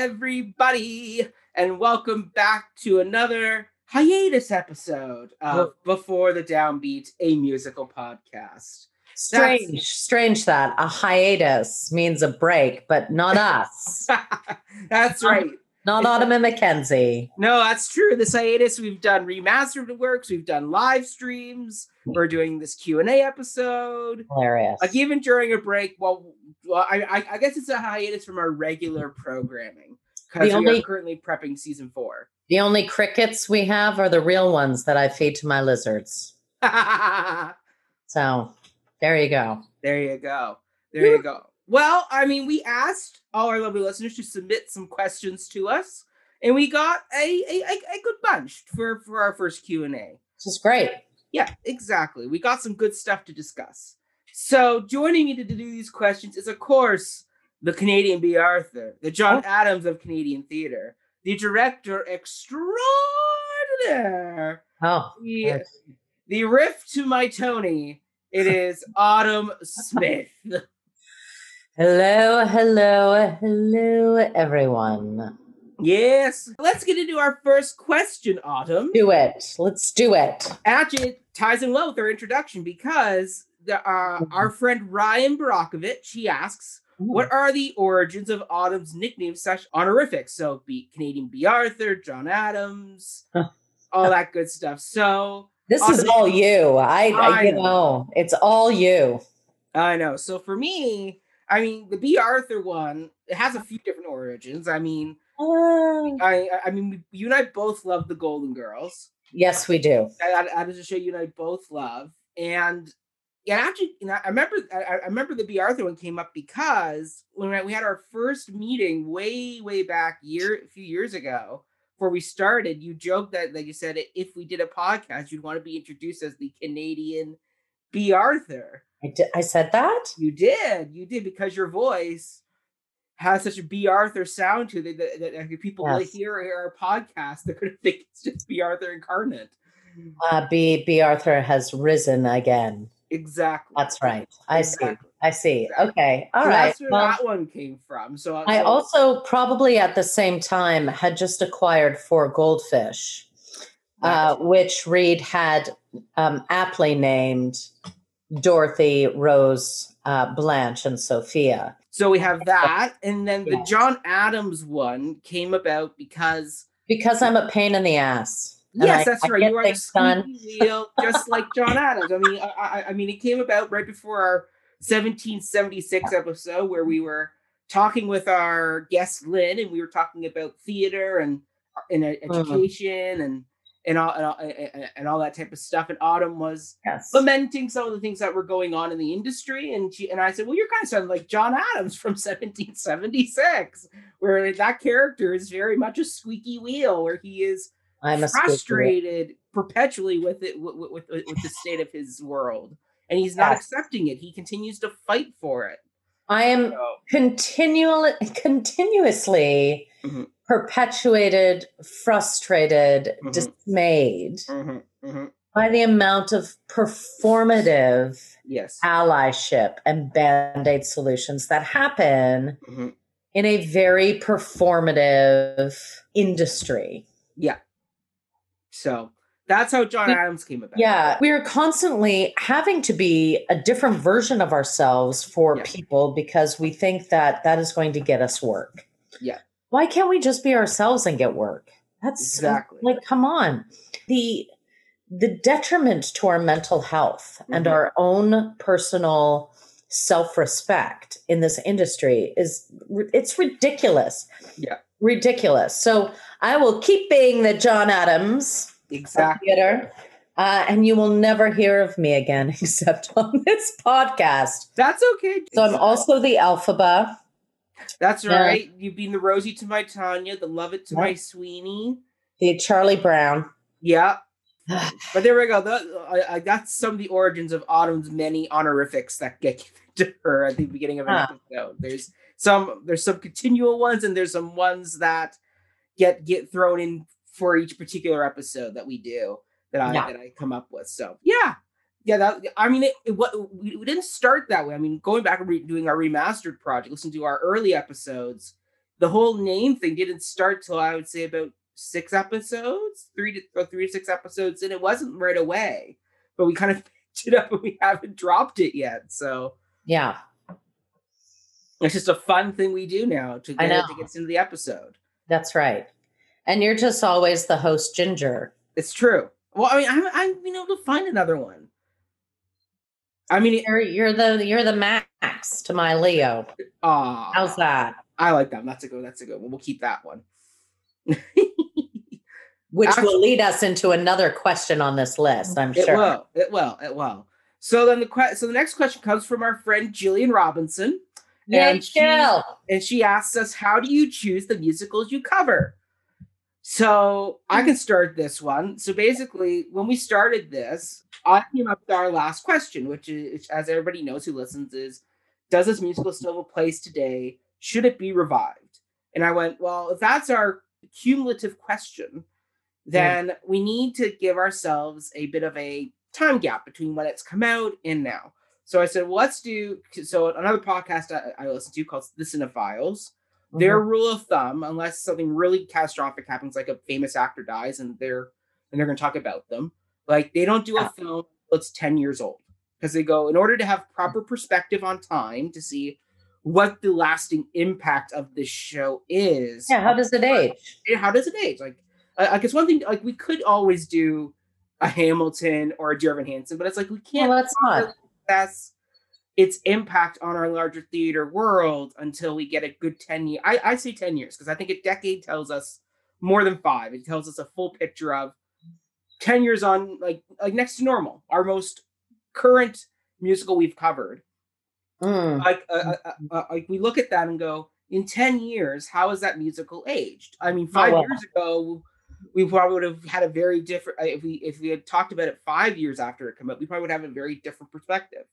everybody, and welcome back to another hiatus episode of Before the Downbeat, a musical podcast. Strange, strange that a hiatus means a break, but not us. That's right. Not Autumn and Mackenzie. No, that's true. This hiatus, we've done remastered works, we've done live streams. We're doing this Q and A episode. Hilarious. Like even during a break, well, well I, I, I guess it's a hiatus from our regular programming because we are currently prepping season four. The only crickets we have are the real ones that I feed to my lizards. So there you go. There you go. There you go. Well, I mean, we asked all our lovely listeners to submit some questions to us, and we got a a, a, good bunch for for our first Q and A. This is great. Yeah, exactly. We got some good stuff to discuss. So, joining me to do these questions is, of course, the Canadian Bea Arthur, the John oh. Adams of Canadian theater, the director extraordinaire, Oh, the, good. the riff to my Tony. It is Autumn Smith. Hello, hello, hello, everyone. Yes. Let's get into our first question, Autumn. Do it. Let's do it. Actually, it ties in well with our introduction because the, uh, our friend Ryan Barakovich, he asks, what are the origins of Autumn's nicknames slash honorifics? So be Canadian Bea Arthur, John Adams, all that good stuff. So This is all you. I, I, I you know. know, it's all you. I know. So for me, I mean, the Bea Arthur one, it has a few different origins. I mean, Uh, I I mean, you and I both love the Golden Girls. yes, we do. that, that is a show you and I both love. And yeah, actually, you know, I remember I, I remember the Bea Arthur one came up because when we had our first meeting way, way back year a few years ago, before we started, you joked that like you said if we did a podcast, you'd want to be introduced as the Canadian Bea Arthur. I, did, I said that? You did, you did because your voice has such a Bea Arthur sound to it that, that, that if people Yes. hear our podcast, they're gonna think it's just Bea Arthur incarnate. Uh, B. Bea Arthur has risen again. Exactly. That's right. I see. I see. Exactly. Okay. All so right. That's where Well, that one came from. So I so- also probably at the same time had just acquired four goldfish, uh, which Reed had um, aptly named Dorothy, Rose, uh, Blanche, and Sophia. so we have that, and then the John Adams one came about because Because I'm a pain in the ass. and yes, I- that's right. You are the done. wheel, just like John Adams. I mean, I, I, I mean, it came about right before our 1776 episode where we were talking with our guest Lynn, and we were talking about theater and and e- Mhm. education and and all, and all and- all that type of stuff. And Autumn was Yes. lamenting some of the things that were going on in the industry. And she and I said, Well, you're kind of sounding like John Adams from 1776, where that character is very much a squeaky wheel, where he is I'm a squeaky wheel. frustrated perpetually with it with, with, with, the state of his world. And he's not Yes. accepting it. He continues to fight for it. I am So, continually continuously Mhm. Perpetuated, frustrated, Mhm. dismayed mhm, mhm. by the amount of performative yes. allyship and band-aid solutions that happen Mhm. in a very performative industry. Yeah. So that's how John Adams came about. Yeah, we are constantly having to be a different version of ourselves for Yeah. people because we think that that is going to get us work. Yeah. Why can't we just be ourselves and get work? That's Exactly. like come on. The the detriment to our mental health and Mhm. our own personal self-respect in this industry is it's ridiculous. Yeah. Ridiculous. So I will keep being the John Adams Exactly. theater. Uh, and you will never hear of me again except on this podcast. That's okay. So I'm also the Elphaba. That's Yeah. right. You've been the Rosie to my Tanya, the Lovett to my Sweeney. the Charlie Brown. Yeah. But there we go. That, I, I got some of the origins of Autumn's many honorifics that get given to her at the beginning of an Huh. episode. There's some there's some continual ones and there's some ones that get get thrown in for each particular episode that we do that I Yeah. that I come up with. So yeah. Yeah, that I mean, it, it what we, we didn't start that way. I mean, going back and re- doing our remastered project, listen to our early episodes. the whole name thing didn't start till I would say about six episodes, three to three to six episodes, and it wasn't right away. But we kind of picked it up and we haven't dropped it yet. So Yeah. it's just a fun thing we do now to get to get into the episode. That's right. And you're just always the host, Ginger. It's true. Well, I mean, I haven't, I haven't been able to find another one. I mean, You're you're the you're the Max to my Leo. ah, How's that? I like that. That's a good. That's a good one. We'll keep that one. Which Actually- will lead us into another question on this list, I'm It sure. will. It will. It will. So then the que- so the next question comes from our friend Jillian Robinson, Yay, And she- and she asks us, "How do you choose the musicals you cover?" So I mm-hmm. can start this one. So basically, when we started this, I came up with our last question, which is, as everybody knows who listens, is Does this musical still have a place today? Should it be revived? And I went, Well, if that's our cumulative question, then we need to give ourselves a bit of a time gap between when it's come out and now. So I said, well, let's do. So another podcast I, I listen to called The Cinephiles their Mhm. rule of thumb, unless something really catastrophic happens, like a famous actor dies, and they're and they're going to talk about them, like they don't do a film that's ten years old because they go in order to have proper perspective on time to see what the lasting impact of this show is. Yeah, how does it age? Yeah, how does it age? Like, I I guess one thing, like we could always do a Hamilton or a Dear Hanson, but it's like we can't Well, let's not. assess its impact on our larger theater world until we get a good 10 year I, I say 10 years because I think a decade tells us more than five. It tells us a full picture of 10 years on like like next to normal, our most current musical we've covered. Mm. Like uh, uh, uh, uh, like we look at that and go, in 10 years, how has that musical aged? I mean, five well. years ago, we probably would have had a very different uh, if we if we had talked about it five years after it came out, we probably would have a very different perspective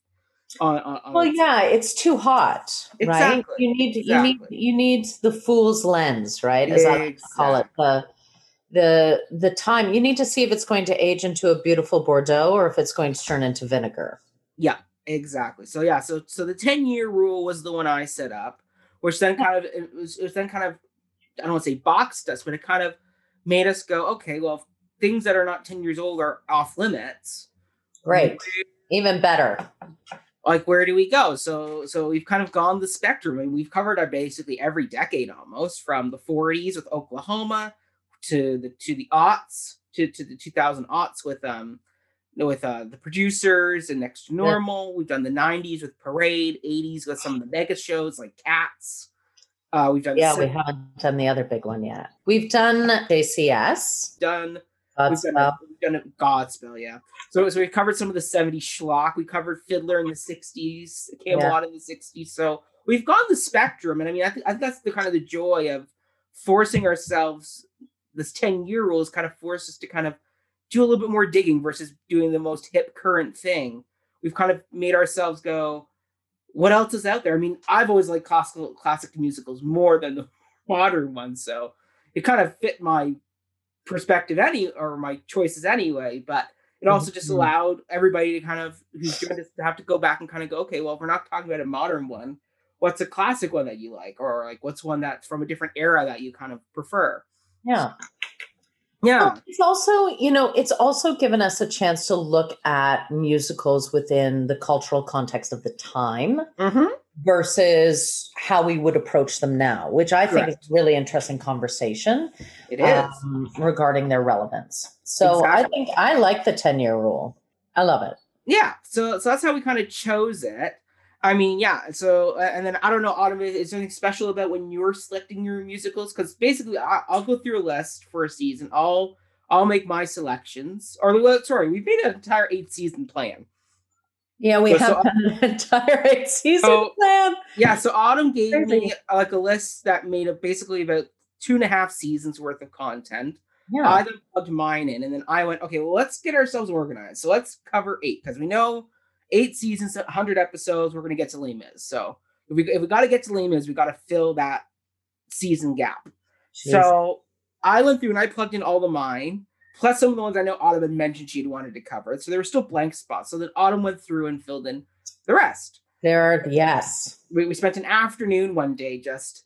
on, on, on Well, yeah, it's too hot, right? Exactly, You need you need you need the fool's lens, right? As I like call it, the the the time. You need to see if it's going to age into a beautiful Bordeaux or if it's going to turn into vinegar. Yeah, exactly. So yeah, so so the 10 year rule was the one I set up, which then kind of it was, it was then kind of I don't want to say boxed us, but it kind of made us go, okay, well, if things that are not 10 years old are off limits. Great, even better. Like where do we go? So so we've kind of gone the spectrum and we've covered our basically every decade almost from the 40s with Oklahoma to the to the aughts to, to the 2000 aughts with um with uh the producers and next to Yeah. normal we've done the 90s with parade 80s with some of the mega shows like cats uh we've done Yeah, the we haven't done the other big one yet. We've done JCS. done we've done, Godspell. we've done Godspell, yeah. So, so we covered some of the 70s schlock. We covered Fiddler in the 60s, Camelot in the 60s. So we've gone the spectrum. And I mean, I think, I think that's the kind of the joy of forcing ourselves. This 10 year rule has kind of forced us to kind of do a little bit more digging versus doing the most hip current thing. We've kind of made ourselves go, what else is out there? I mean, I've always liked classical classic musicals more than the modern ones. So it kind of fit my perspective any or my choices anyway but it also just Mhm. allowed everybody to kind of who's us to have to go back and kind of go okay well if we're not talking about a modern one what's a classic one that you like or like what's one that's from a different era that you kind of prefer Yeah. Yeah Well, it's also, you know, it's also given us a chance to look at musicals within the cultural context of the time mm-hmm. versus how we would approach them now, which I think is a really interesting conversation it is um, regarding their relevance. So I think I like the 10 year rule. I love it. yeah so so that's how we kind of chose it i mean yeah so uh, and then i don't know autumn is anything special about when you're selecting your musicals because basically I, i'll go through a list for a season i'll i'll make my selections or well, sorry we've made an entire eight season plan Yeah, we So- have so- an entire eight season So- plan. yeah so autumn gave me Crazy. uh, like a list that made up basically about two and a half seasons worth of content Yeah. I then plugged mine in, and then I went, okay, well, let's get ourselves organized. So let's cover eight because we know eight seasons, hundred episodes. We're gonna get to Les Mis. So if we if we got to get to Les Mis, we got to fill that season gap. Jeez. So I went through and I plugged in all the mine, plus some of the ones I know Autumn had mentioned she'd wanted to cover. So there were still blank spots. So then Autumn went through and filled in the rest. there are, yes. We, we spent an afternoon one day just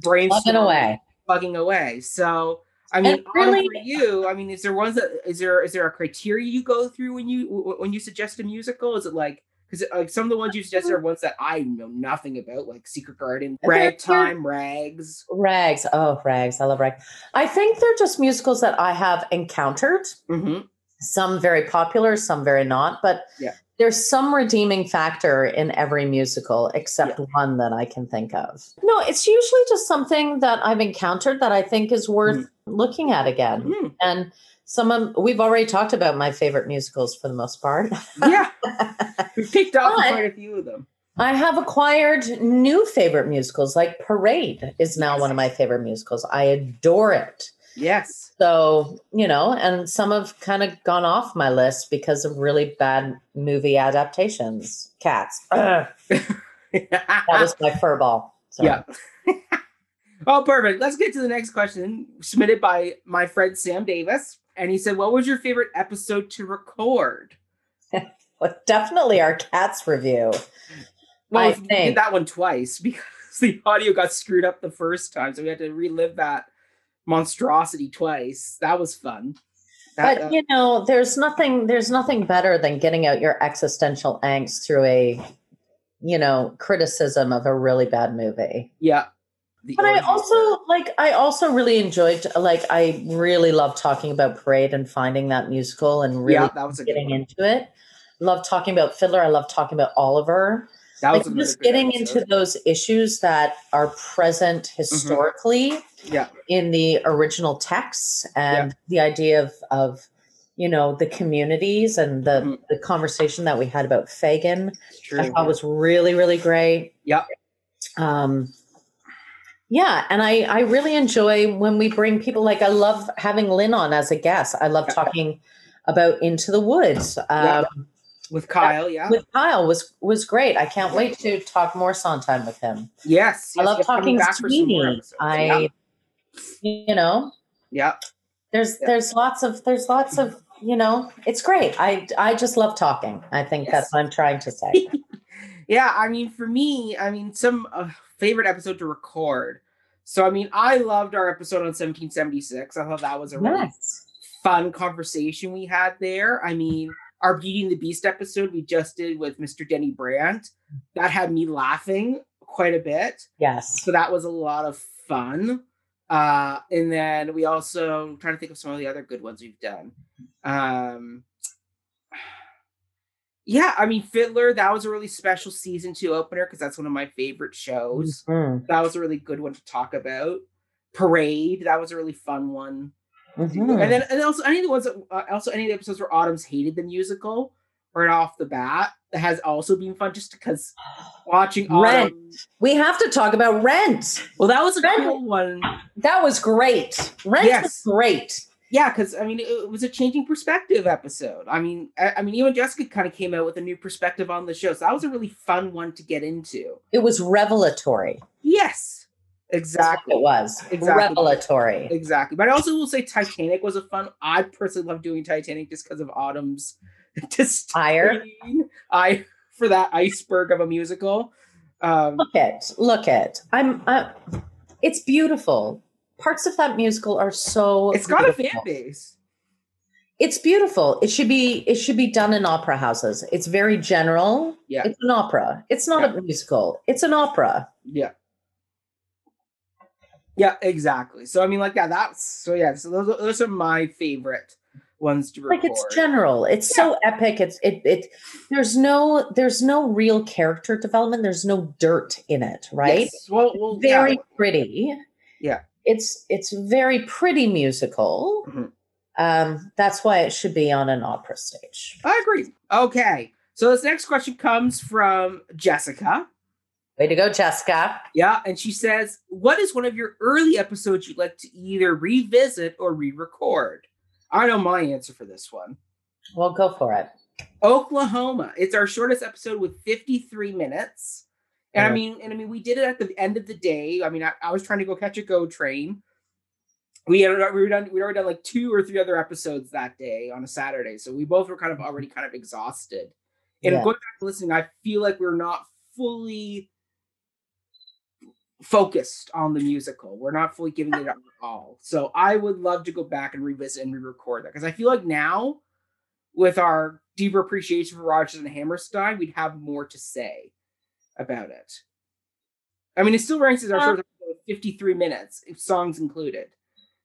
brainstorming away. plugging away. So I mean, really- for you, I mean, is there ones that is there is there a criteria you go through when you when you suggest a musical? Is it like because like some of the ones you suggest are ones that I know nothing about, like Secret Garden, Ragtime, Rags. Rags. Oh, rags. I love rags. I think they're just musicals that I have encountered. hmm Some very popular, some very not. But Yeah. There's some redeeming factor in every musical except one that I can think of. No, it's usually just something that I've encountered that I think is worth looking at again. Mhm. And some of we've already talked about my favorite musicals for the most part. Yeah, we've picked up quite a few of them. I have acquired new favorite musicals, like Parade is now one of my favorite musicals. I adore it. Yes. So, you know, and some have kind of gone off my list because of really bad movie adaptations. Cats. That was my furball. So. Yeah. oh, perfect. Let's get to the next question submitted by my friend Sam Davis. And he said, What was your favorite episode to record? Well, definitely our cats review. Well, I we did that one twice because the audio got screwed up the first time. So we had to relive that monstrosity twice. That was fun. That- But uh, you know, there's nothing there's nothing better than getting out your existential angst through a you know, criticism of a really bad movie. yeah. The But I also like I also really enjoyed like I really love talking about Parade and finding that musical and really yeah, that was getting into it. Love talking about Fiddler. I love talking about Oliver. That was just getting episode. into those issues that are present historically Yeah. in the original texts and the idea of of you know the communities and the Mhm. the conversation that we had about Fagin true. I thought was really really great. Yeah. Um yeah, and I I really enjoy when we bring people like I love having Lynn on as a guest. I love Yeah. talking about Into the Woods. Um, Yeah. with Kyle, yeah. with Kyle was was great. I can't wait to talk more Sondheim with him. yes. I yes, love talking back for some more Sweeney. I you know, yeah. there's Yeah. there's lots of there's lots of you know, it's great. I I just love talking. I think Yes. that's what I'm trying to say. Yeah, I mean, for me, I mean, some uh, favorite episode to record. So, I mean, I loved our episode on 1776. I thought that was a really yes. fun conversation we had there. I mean, our Beauty and the Beast episode we just did with Mr. Denny Brandt, that had me laughing quite a bit. Yes. So that was a lot of fun. Uh, and then we also I'm trying to think of some of the other good ones we've done. Um, yeah, I mean Fiddler, that was a really special season two opener because that's one of my favorite shows. Mhm. That was a really good one to talk about. Parade, that was a really fun one. Mhm. And then and also any of the ones that uh, also any of the episodes where Autumn's hated the musical right off the bat that has also been fun just because watching Rent. Autumn. we have to talk about Rent. Well, that was a Rent- cool one. That was great. Rent Yes. was great. Yeah, because I mean, it, it was a changing perspective episode. I mean, I, I mean, even Jessica kind of came out with a new perspective on the show, so that was a really fun one to get into. It was revelatory. Yes, exactly, it was. Exactly. Revelatory. exactly. But I also will say Titanic was a fun. I personally love doing Titanic just because of Autumn's just Ire. I for that iceberg of a musical. Um, Look it. Look it. I'm uh, it's beautiful. Parts of that musical are so it's got a fan base. It's beautiful. It should be it should be done in opera houses. It's very general. Yeah. It's an opera. It's not a musical. It's an opera. Yeah. Yeah, exactly. So I mean, like, yeah, that's so yeah. So those, those are my favorite ones to record. Like it's general. It's so epic. It's it it there's no there's no real character development. There's no dirt in it, right? Yes. Well, well, very yeah. pretty. Yeah. It's it's very pretty musical. Mhm. Um, that's why it should be on an opera stage. I agree. Okay, so this next question comes from Jessica. Way to go, Jessica. Yeah, and she says, "What is one of your early episodes you'd like to either revisit or re-record?" I know my answer for this one. Well, go for it. Oklahoma. It's our shortest episode with 53 minutes. And I mean, and I mean, we did it at the end of the day. I mean, I, I was trying to go catch a go train. We had we were done. We'd already done like two or three other episodes that day on a Saturday, so we both were kind of already kind of exhausted. And Yeah. going back and listening, I feel like we're not fully focused on the musical. We're not fully giving it our all. So I would love to go back and revisit and re-record that because I feel like now, with our deeper appreciation for Rodgers and Hammerstein, we'd have more to say about it. I mean, it still ranks as our Uh, short episode, 53 minutes, if songs included.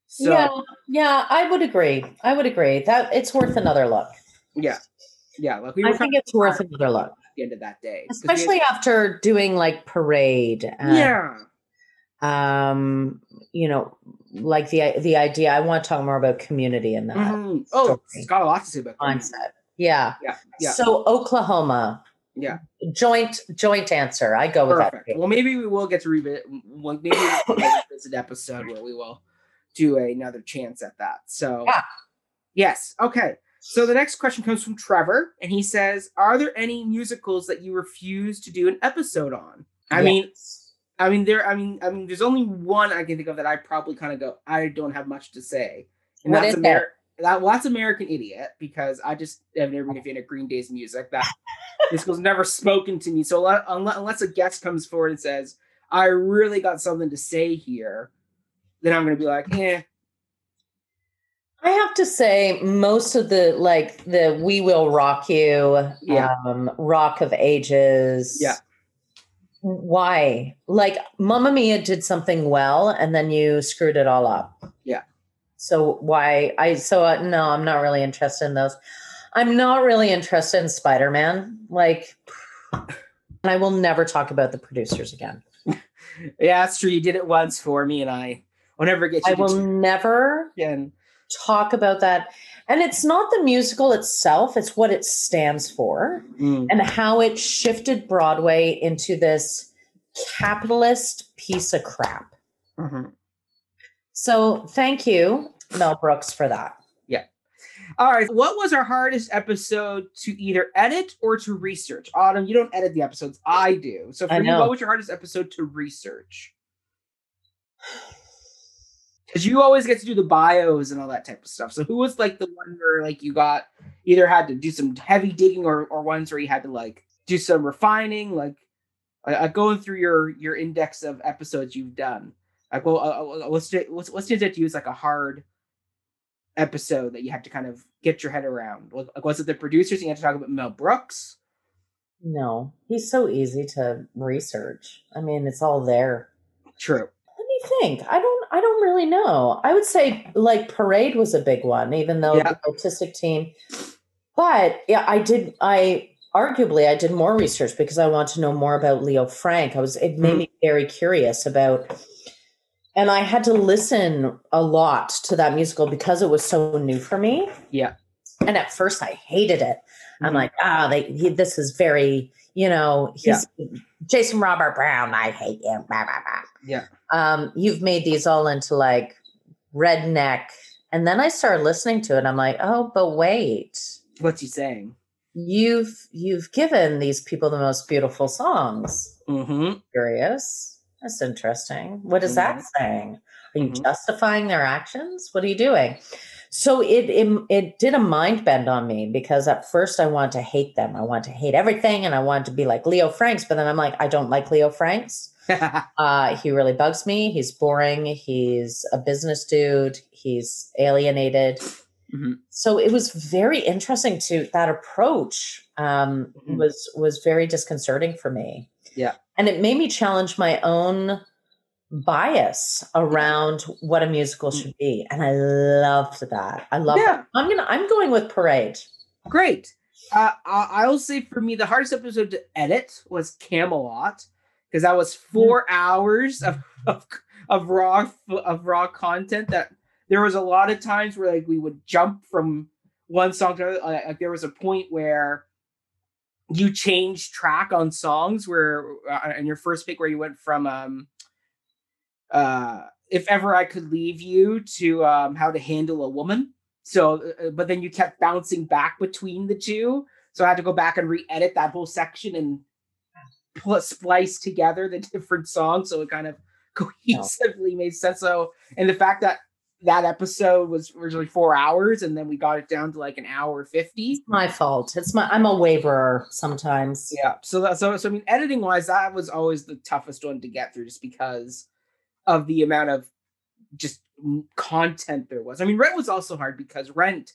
So yeah, yeah, I would agree. I would agree that it's worth another look. yeah, yeah. Like we I think it's worth another look, of the end of that day. we had- especially after doing like parade. And, yeah, Um, you know, like the the idea. I want to talk more about community in that Mhm. Oh, it's got a lot to say about mindset. Yeah. Yeah, yeah. So Oklahoma. Yeah. Joint joint answer. I go with Perfect. that. Well, maybe we will get to revisit. Well, maybe we'll revisit episode where we will do another chance at that. So, Yeah. yes, okay. So the next question comes from Trevor, and he says, "Are there any musicals that you refuse to do an episode on?" I mean, I mean, there. I mean, I mean, there's only one I can think of that I probably kind of go. I don't have much to say, and What that's is? Amer- that. Well, that's American Idiot because I just have never been a fan of Green Day's music. That this was never spoken to me. So le- unless, unless a guest comes forward and says, "I really got something to say here," then I'm going to be like, "Eh." I have to say, most of the like the "We Will Rock You," Yeah. um, "Rock of Ages," Yeah. Why? Like, Mamma Mia did something well, and then you screwed it all up. Yeah. So why? I so uh, no, I'm not really interested in those. I'm not really interested in Spider Man. Like, and I will never talk about the producers again. Yeah, that's true. You did it once for me, and I will never get you I will never again. Talk about that. And it's not the musical itself, it's what it stands for Mm. and how it shifted Broadway into this capitalist piece of crap. Mhm. So thank you, Mel Brooks, for that. Yeah. All right. What was our hardest episode to either edit or to research? Autumn, you don't edit the episodes. I do. So for you, what was your hardest episode to research? Because you always get to do the bios and all that type of stuff. So who was like the one where like you got either had to do some heavy digging or or ones where you had to like do some refining, like uh, going through your your index of episodes you've done. Like, well, uh, let's let's do that to use like a hard episode that you had to kind of get your head around? Like, was it the producers? You had to talk about Mel Brooks. No, he's so easy to research. I mean, it's all there. True. Let me think. I don't I don't really know. I would say like Parade was a big one, even though Yeah. the artistic team. But yeah, I did I arguably I did more research because I want to know more about Leo Frank. I was it made Mhm. me very curious about and I had to listen a lot to that musical because it was so new for me. Yeah. And at first I hated it. I'm Mhm. like, ah, they he, this is very, you know, he's Jason Robert Brown. I hate you. Blah, blah, blah Yeah. um, you've made these all into like redneck. And then I started listening to it. I'm like, oh, but wait, What's he saying? you've you've given these people the most beautiful songs. Mm-hmm. Curious. That's interesting. What is that Mhm. saying? Are you Mhm. justifying their actions? What are you doing? So it, it it did a mind bend on me because at first I wanted to hate them. I wanted to hate everything, and I wanted to be like Leo Franks. But then I'm like, I don't like Leo Franks. Uh, he really bugs me. He's boring. He's a business dude. He's alienated. Mhm. So it was very interesting to that approach. Um, Mhm. was was very disconcerting for me. Yeah. and it made me challenge my own bias around what a musical should be, and I loved that. I love. Yeah. I'm gonna. I'm going with Parade. Great. Uh, I- I'll say for me, the hardest episode to edit was Camelot because that was four hours of, of of raw of raw content. That there was a lot of times where like we would jump from one song to another. Like, like there was a point where you changed track on songs where uh, in your first pick where you went from um uh if ever I could leave you to um how to handle a woman. So, uh, but then you kept bouncing back between the two. So I had to go back and re-edit that whole section and pl- splice together the different songs so it kind of cohesively made sense. So, and the fact that that episode was originally four hours, and then we got it down to like an hour fifty. It's my fault. It's my I'm a waverer sometimes. Yeah. So that so so I mean, editing wise, that was always the toughest one to get through, just because of the amount of just content there was. I mean, Rent was also hard because Rent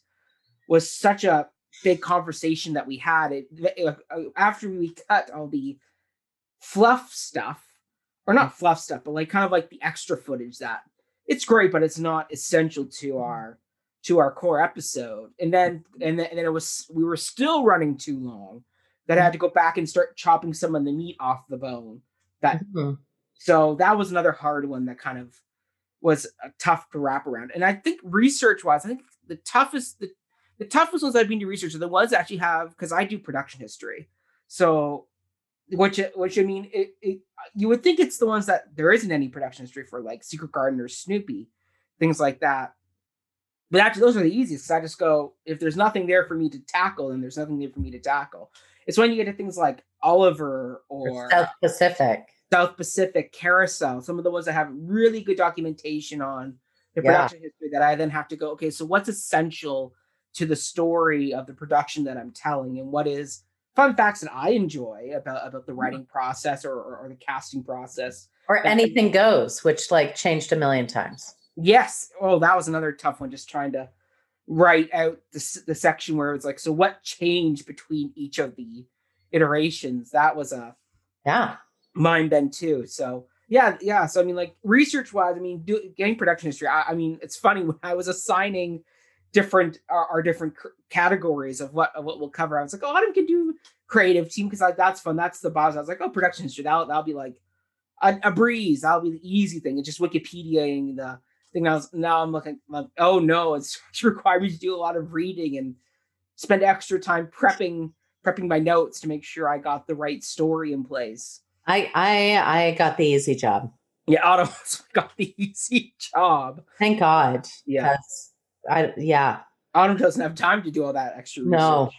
was such a big conversation that we had. It, it uh, uh, after we cut all the fluff stuff, or not mm-hmm. fluff stuff, but like kind of like the extra footage that it's great, but it's not essential to mm-hmm. our to our core episode. And then mm-hmm. and then, and then it was we were still running too long that I had to go back and start chopping some of the meat off the bone. That mm-hmm. So that was another hard one that kind of was tough to wrap around. And I think research wise, I think the toughest the, the toughest ones I've been to research are the ones that actually have because I do production history. So which which I mean it, it you would think it's the ones that there isn't any production history for like Secret Garden or Snoopy, things like that. But actually, those are the easiest. I just go if there's nothing there for me to tackle, then there's nothing there for me to tackle. It's when you get to things like Oliver or South Pacific, South Pacific, Carousel, some of the ones that have really good documentation on the production history that I then have to go, okay, so what's essential to the story of the production that I'm telling, and what is fun facts that I enjoy about about the mm-hmm. writing process or, or, or the casting process. Or anything goes, which like changed a million times. Yes. Oh, that was another tough one. Just trying to write out the, the section where it's like, so what changed between each of the iterations? That was a yeah mind bend too. So yeah, yeah. So I mean, like research wise, I mean, do, getting production history. I, I mean, it's funny when I was assigning different our, different c- categories of what of what we'll cover. I was like, oh, Autumn can do creative team because that's fun. That's the boss. I was like, oh, production history. That'll that'll be like a, a breeze. That'll be the easy thing. It's just Wikipediaing the thing. I was now I'm looking like, oh no, it's, it's required me to do a lot of reading and spend extra time prepping prepping my notes to make sure I got the right story in place. I I I got the easy job. Yeah, Autumn got the easy job. Thank God. Yeah. I yeah. Autumn doesn't have time to do all that extra research. No.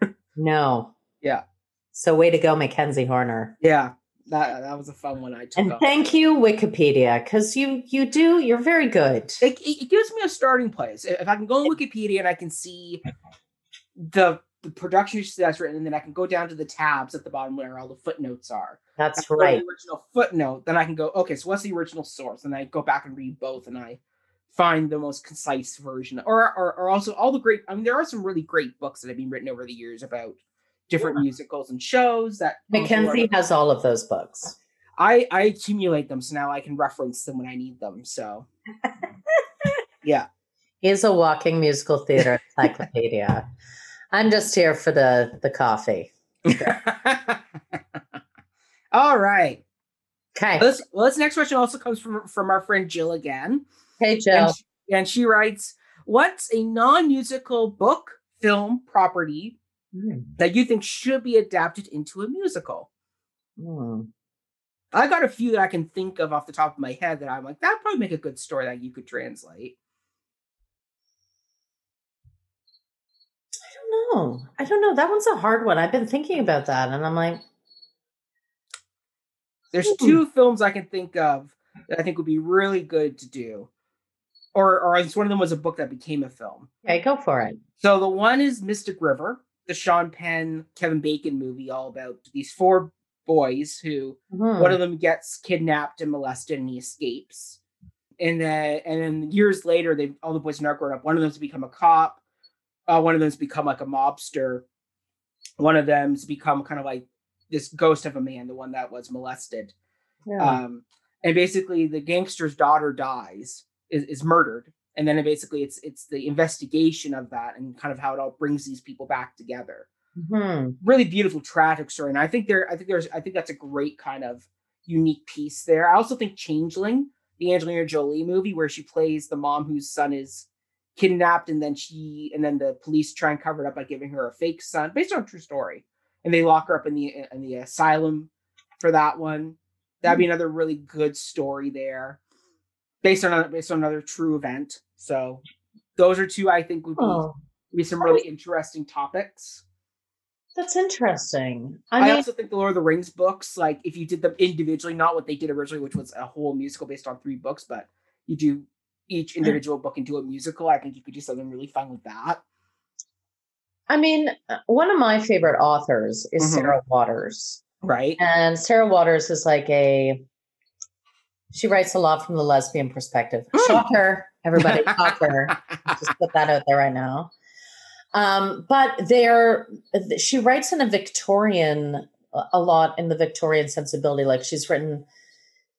no. Yeah. So way to go, Mackenzie Horner. Yeah. That that was a fun one I took. And thank you, Wikipedia, because you you do you're very good. It, it gives me a starting place. If I can go on Wikipedia and I can see the the production that's written, and then I can go down to the tabs at the bottom where all the footnotes are. That's right. The original footnote. Then I can go, okay, so what's the original source? And I go back and read both, and I find the most concise version or, or, or also all the great i mean there are some really great books that have been written over the years about different yeah. musicals and shows that mackenzie has all of those books i i accumulate them so now i can reference them when i need them so yeah he's a walking musical theater encyclopedia i'm just here for the the coffee all right okay well this, well, this next question also comes from from our friend jill again Hey, Jill. And she, and she writes, What's a non musical book, film, property mm. that you think should be adapted into a musical? Mm. I got a few that I can think of off the top of my head that I'm like, that'd probably make a good story that you could translate. I don't know. I don't know. That one's a hard one. I've been thinking about that and I'm like, there's hmm. two films I can think of that I think would be really good to do or or at least one of them was a book that became a film. Okay, go for it. So the one is Mystic River, the Sean Penn, Kevin Bacon movie, all about these four boys who mm-hmm. one of them gets kidnapped and molested and he escapes. And then and then years later, they all the boys are now grown up. One of them's become a cop. Uh, one of them's become like a mobster. One of them's become kind of like this ghost of a man, the one that was molested. Yeah. Um, and basically, the gangster's daughter dies, is, is murdered and then it basically it's it's the investigation of that and kind of how it all brings these people back together mm-hmm. really beautiful tragic story and i think there i think there's i think that's a great kind of unique piece there i also think changeling the angelina jolie movie where she plays the mom whose son is kidnapped and then she and then the police try and cover it up by giving her a fake son based on a true story and they lock her up in the in the asylum for that one that'd be mm. another really good story there based on based on another true event. So those are two I think would be, oh. be some really interesting topics. That's interesting. I, I mean, also think the Lord of the Rings books, like if you did them individually, not what they did originally, which was a whole musical based on three books, but you do each individual book into a musical. I think you could do something really fun with that. I mean, uh, one of my favorite authors is Mhm. Sarah Waters. Right. And Sarah Waters is like a she writes a lot from the lesbian perspective. Mm. Shocker, everybody, shocker. Just put that out there right now. Um, but there, she writes in a Victorian, a lot in the Victorian sensibility. Like she's written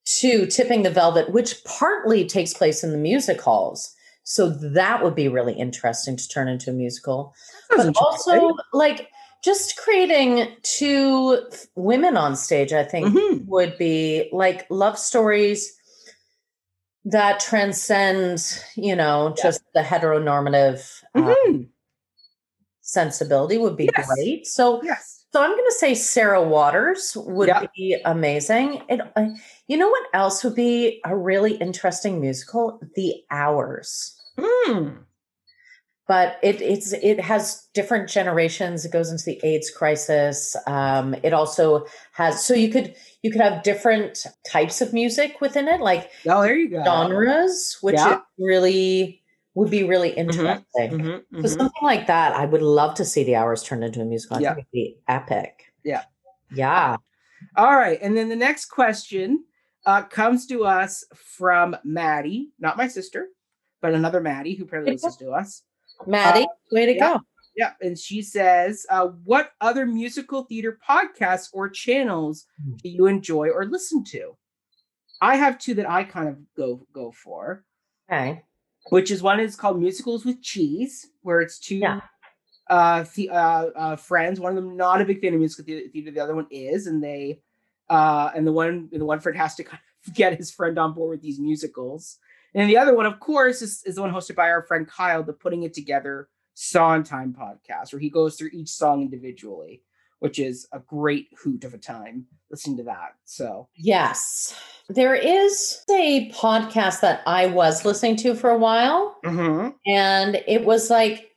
to Tipping the Velvet, which partly takes place in the music halls. So that would be really interesting to turn into a musical but also like just creating two f- women on stage i think Mhm. would be like love stories that transcend you know Yeah. just the heteronormative uh, Mhm. sensibility would be Yes. great so Yes. So i'm going to say sarah waters would Yeah. be amazing it, uh, you know what else would be a really interesting musical the hours Mm. but it it's it has different generations it goes into the aids crisis um it also has so you could you could have different types of music within it like Oh, there you go. genres which Yeah. it really would be really interesting Mhm, so mhm. something like that i would love to see the hours turned into a musical Yeah. it'd be epic Yeah. yeah All right. And then the next question uh, comes to us from Maddie, not my sister, but another Maddie who apparently listens to us. maddie way to yeah. go Yeah. And she says, uh, What other musical theater podcasts or channels Hmm. do you enjoy or listen to? I have two that I kind of go go for, okay which is one is called Musicals with Cheese, where it's two Yeah. uh, the, uh, uh, friends. One of them not a big fan of musical theater, the other one is, and they uh, and the one the one friend has to kind of get his friend on board with these musicals. And the other one, of course, is, is the one hosted by our friend Kyle, the Putting It Together Sondheim podcast, where he goes through each song individually, which is a great hoot of a time listening to that. So yes there is a podcast that i was listening to for a while mhm. and it was like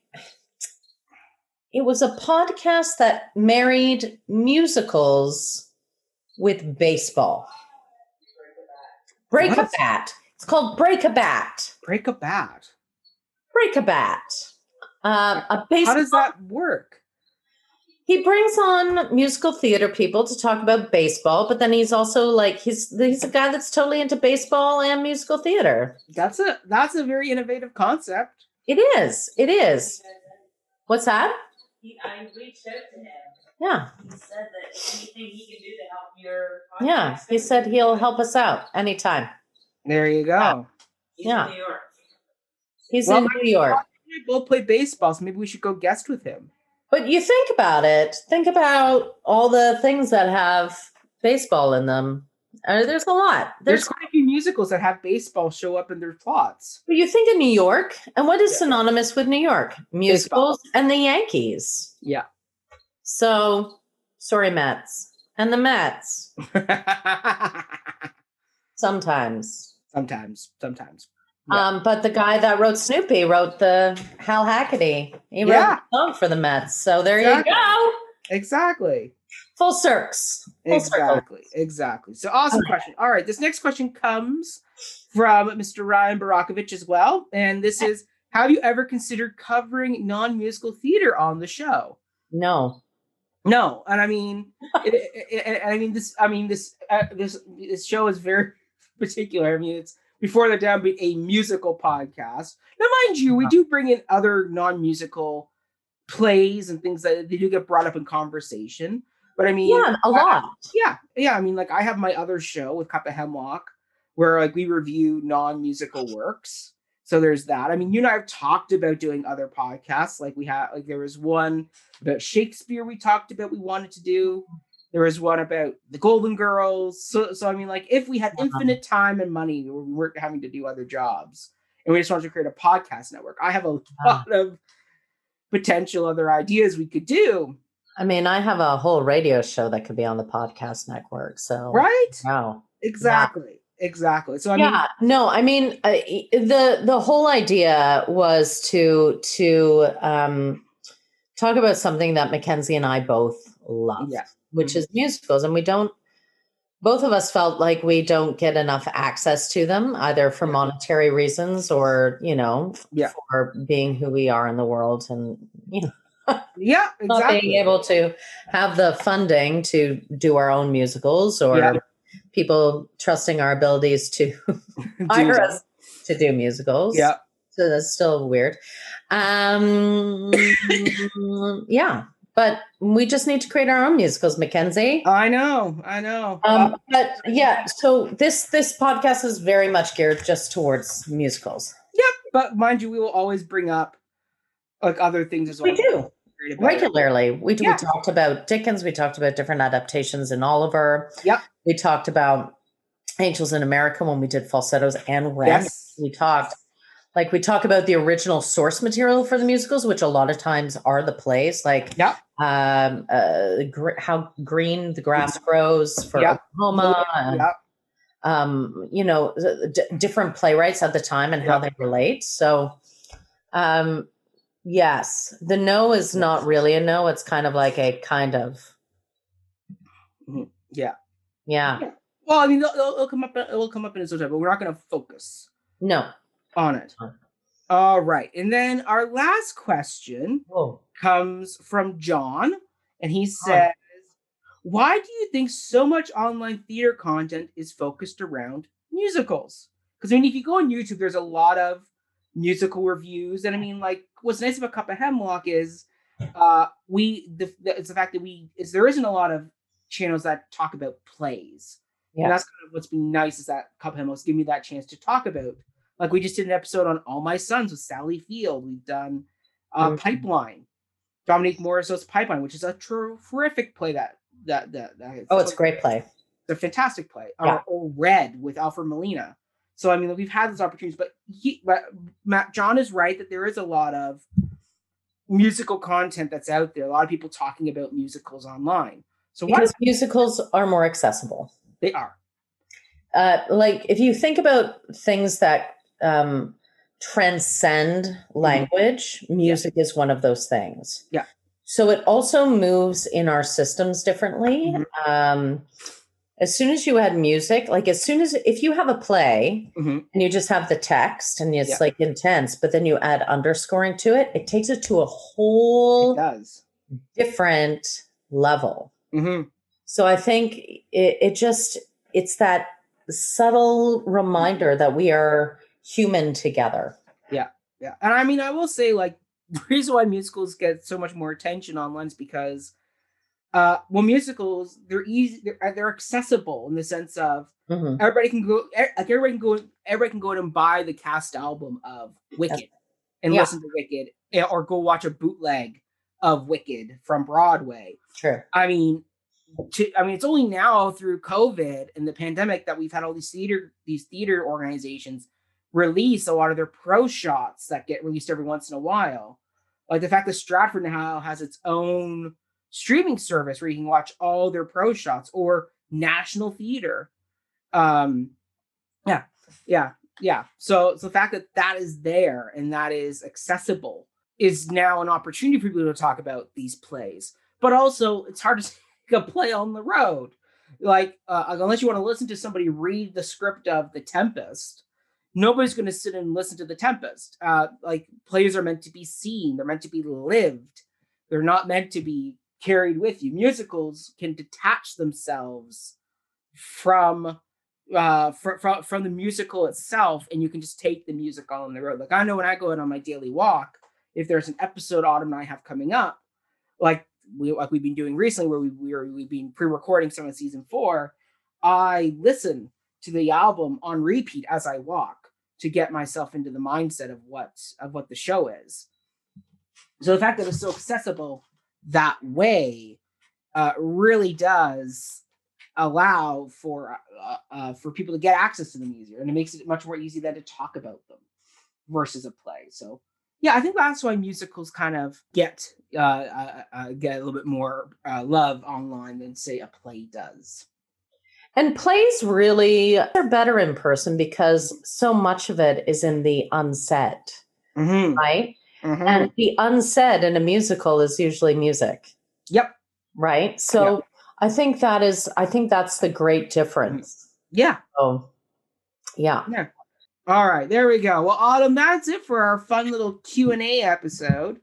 it was a podcast that married musicals with baseball break What? a bat it's called break a bat break a bat. break a bat um, a baseball How does that work? He brings on musical theater people to talk about baseball but then he's also like he's he's a guy that's totally into baseball and musical theater That's a that's a very innovative concept. it is it is what's that He, I reached out to him. yeah He said that anything he can do to help your Yeah, he said he'll help us out anytime. There you go. He's yeah. in New York. He's Well, in New York. We both play baseball, so maybe we should go guest with him. But you think about it, think about all the things that have baseball in them. Uh, there's a lot. There's There's quite a few musicals that have baseball show up in their plots. you think of New York, and what is Yeah. synonymous with New York? Musicals and the Yankees. Yeah. So, sorry, Mets and the Mets. Sometimes. sometimes, sometimes. Yeah. Um, but the guy that wrote Snoopy wrote the Hal Hackady. He wrote Yeah. the song for the Mets. So there Exactly. you go. Exactly. Full circs. Full circle. Exactly. Exactly. So awesome question. All right. This next question comes from Mr. Ryan Barakovich as well. And this is Have you ever considered covering non musical theater on the show? No. No, and I mean, it, it, it- I mean this. I mean this. Uh, this this show is very particular. I mean, it's before the downbeat a musical podcast. Now, mind you, we uh-huh. do bring in other non-musical plays and things that they do get brought up in conversation. But I mean, Yeah, a lot. yeah, yeah. I mean, like I have my other show with Cup of Hemlock where like we review non-musical works. So there's that. I mean, you and I have talked about doing other podcasts. Like we had, like there was one about Shakespeare we talked about we wanted to do. There was one about the Golden Girls. So, so I mean, like if we had Uh-huh. infinite time and money, we weren't having to do other jobs, and we just wanted to create a podcast network. I have a lot of potential other ideas we could do. I mean, I have a whole radio show that could be on the podcast network. So, Right? wow. Exactly. Exactly. So I mean, yeah, no, I mean uh, the the whole idea was to to um, talk about something that Mackenzie and I both love, yeah. Which is musicals, and we don't both of us felt like we don't get enough access to them either for monetary reasons or you know Yeah. for being who we are in the world and you know Yeah, exactly. not being able to have the funding to do our own musicals or Yeah. people trusting our abilities to hire us to do musicals Yeah. so that's still weird um yeah but we just need to create our own musicals mackenzie I know. I know. um, but yeah, so this this podcast is very much geared just towards musicals. Yep. But mind you, we will always bring up like other things as well. We do Great about it. regularly. We Yeah. we talked about Dickens. We talked about different adaptations in Oliver. Yep. We talked about Angels in America when we did falsettos and Rent. Yes. We talked like we talk about the original source material for the musicals, which a lot of times are the plays, like Yep. Um, uh, gr- how green the grass grows for Yep. Oklahoma. and- Yep. um, you know, d- different playwrights at the time and how they relate. So, um, yes, the no is not really a no. It's kind of like a kind of, Mhm. Yeah. yeah, Well, I mean, it'll, it'll come up. It will come up in its own time, but we're not going to focus no. on it. All right, and then our last question Oh, comes from John, and he says, "Why do you think so much online theater content is focused around musicals? Because I mean, if you go on YouTube, there's a lot of musical reviews, and I mean, like, what's nice about Cup of Hemlock is, uh, we the, the it's the fact that we is there isn't a lot of channels that talk about plays. Yeah. And that's kind of what's been nice is that Cup of Hemlock's give me that chance to talk about. Like we just did an episode on All My Sons with Sally Field. We've done uh, Mhm. Pipeline, Dominique Morisseau's Pipeline, which is a terrific play. That that that, that oh, it's a great play. It's a fantastic play. Yeah. Or, or Red with Alfred Molina. So I mean, we've had those opportunities, but he, but Matt John is right that there is a lot of musical content that's out there. A lot of people talking about musicals online. So what Because musicals are more accessible. they are, Uh, like if you think about things that um, transcend language, music is one of those things. Yeah. So it also moves in our systems differently. Mhm. Um, as soon as you add music, like as soon as if you have a play Mhm. and you just have the text and it's Yeah. like intense, but then you add underscoring to it, it takes it to a whole does. different level. hmm So I think it, it just it's that subtle reminder that we are human together. Yeah, Yeah. and I mean, I will say, like, the reason why musicals get so much more attention online is because, uh, well, musicals they're easy, they're, uh, they're accessible in the sense of Mhm. everybody can go, like everybody can go, everybody can go and buy the cast album of Wicked and Yeah. listen to Wicked, eh, or go watch a bootleg of Wicked from Broadway. True. I mean, to, I mean, it's only now through COVID and the pandemic that we've had all these theater these theater organizations release a lot of their pro shots that get released every once in a while. Like the fact that Stratford now has its own streaming service where you can watch all their pro shots or National Theater. Um, yeah, yeah, yeah. So, so the fact that that is there and that is accessible is now an opportunity for people to talk about these plays. But also, it's hard to take a play on the road. Like, uh, unless you want to listen to somebody read the script of The Tempest, nobody's going to sit and listen to The Tempest. Uh, like, plays are meant to be seen, they're meant to be lived, they're not meant to be carried with you. Musicals can detach themselves from uh from, from from the musical itself and you can just take the music on the road like i know when i go out on my daily walk if there's an episode autumn and i have coming up like we like we've been doing recently where we we are we've been pre-recording some of season four i listen to the album on repeat as i walk to get myself into the mindset of what of what the show is so the fact that it's so accessible that way uh, really does allow for uh, uh, for people to get access to them easier, and it makes it much more easy than to talk about them versus a play. So, yeah, I think that's why musicals kind of get uh, uh, uh, get a little bit more uh, love online than say a play does. And plays really are better in person because so much of it is in the unsaid, Mm-hmm. right? And the unsaid in a musical is usually music. Yep. right? So I think that is. I think that's the great difference. Yeah. Oh, yeah. All right, there we go. Well, Autumn, that's it for our fun little Q and A episode.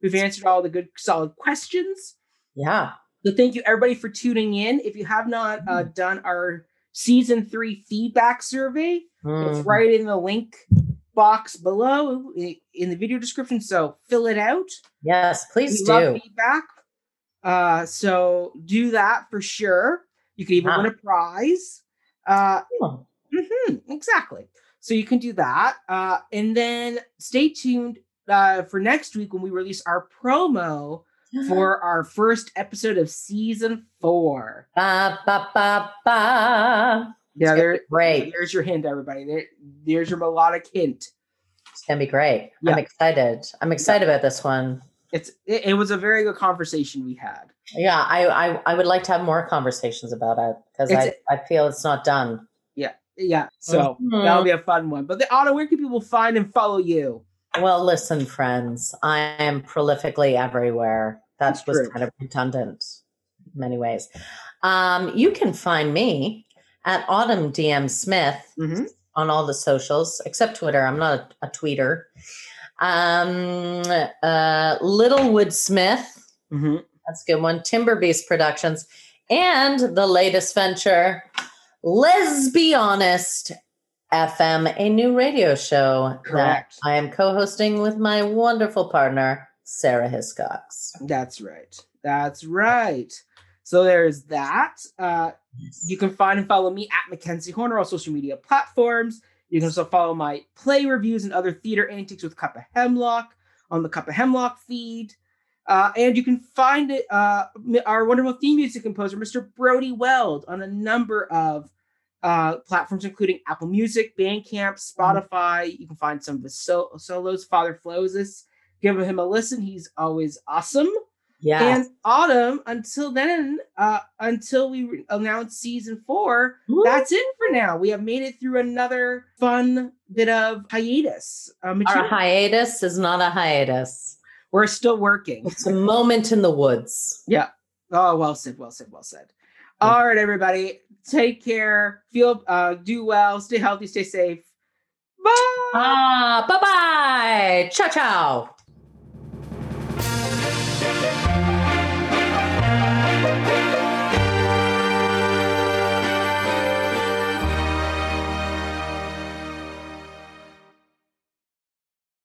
We've answered all the good, solid questions. Yeah. So thank you everybody for tuning in. If you have not uh, done our season three feedback survey, it's Mm. right in the link box below in the video description. So fill it out. Yes, please we love do. feedback. Uh, so do that for sure. You can even Ah. win a prize. Uh, mhm, exactly. So you can do that. Uh, and then stay tuned uh, for next week when we release our promo for our first episode of season four. Ba, ba, ba, ba. Yeah, there, great. there's your hint, everybody. There, there's your melodic hint. It's gonna be great. Yeah. I'm excited. I'm excited about this one. It's it, it was a very good conversation we had. Yeah, I I, I would like to have more conversations about it because I, I feel it's not done. Yeah, yeah. so Mhm. that'll be a fun one. But the Otto, where can people find and follow you? Well, listen, friends, I am prolifically everywhere. That That's was true. kind of redundant in many ways. Um, you can find me at Autumn DM Smith Mhm. on all the socials except Twitter. I'm not a, a tweeter. Um, uh, Littlewood Smith. Mm-hmm. That's a good one. Timber Beast Productions. And the latest venture, Let's Be Honest FM, a new radio show Correct. that I am co hosting with my wonderful partner, Sarah Hiscox. That's right. That's right. So there's that. Uh, you can find and follow me at Mackenzie Horner on social media platforms. You can also follow my play reviews and other theater antics with Cup of Hemlock on the Cup of Hemlock feed. Uh, and you can find it, uh, our wonderful theme music composer, Mr. Brody Weld, on a number of uh, platforms, including Apple Music, Bandcamp, Spotify. You can find some of his so- solos. Father Flows Give him a listen. He's always awesome. Yeah. And Autumn, until then, uh, until we re- announce season four, that's it for now. We have made it through another fun bit of hiatus. Uh, Our hiatus is not a hiatus, We're still working. it's a moment in the woods. Yeah. Oh, well said, well said, well said. All right, everybody, take care. Feel, uh, do well. Stay healthy. Stay safe. Bye. Ah, bye bye. Ciao, ciao.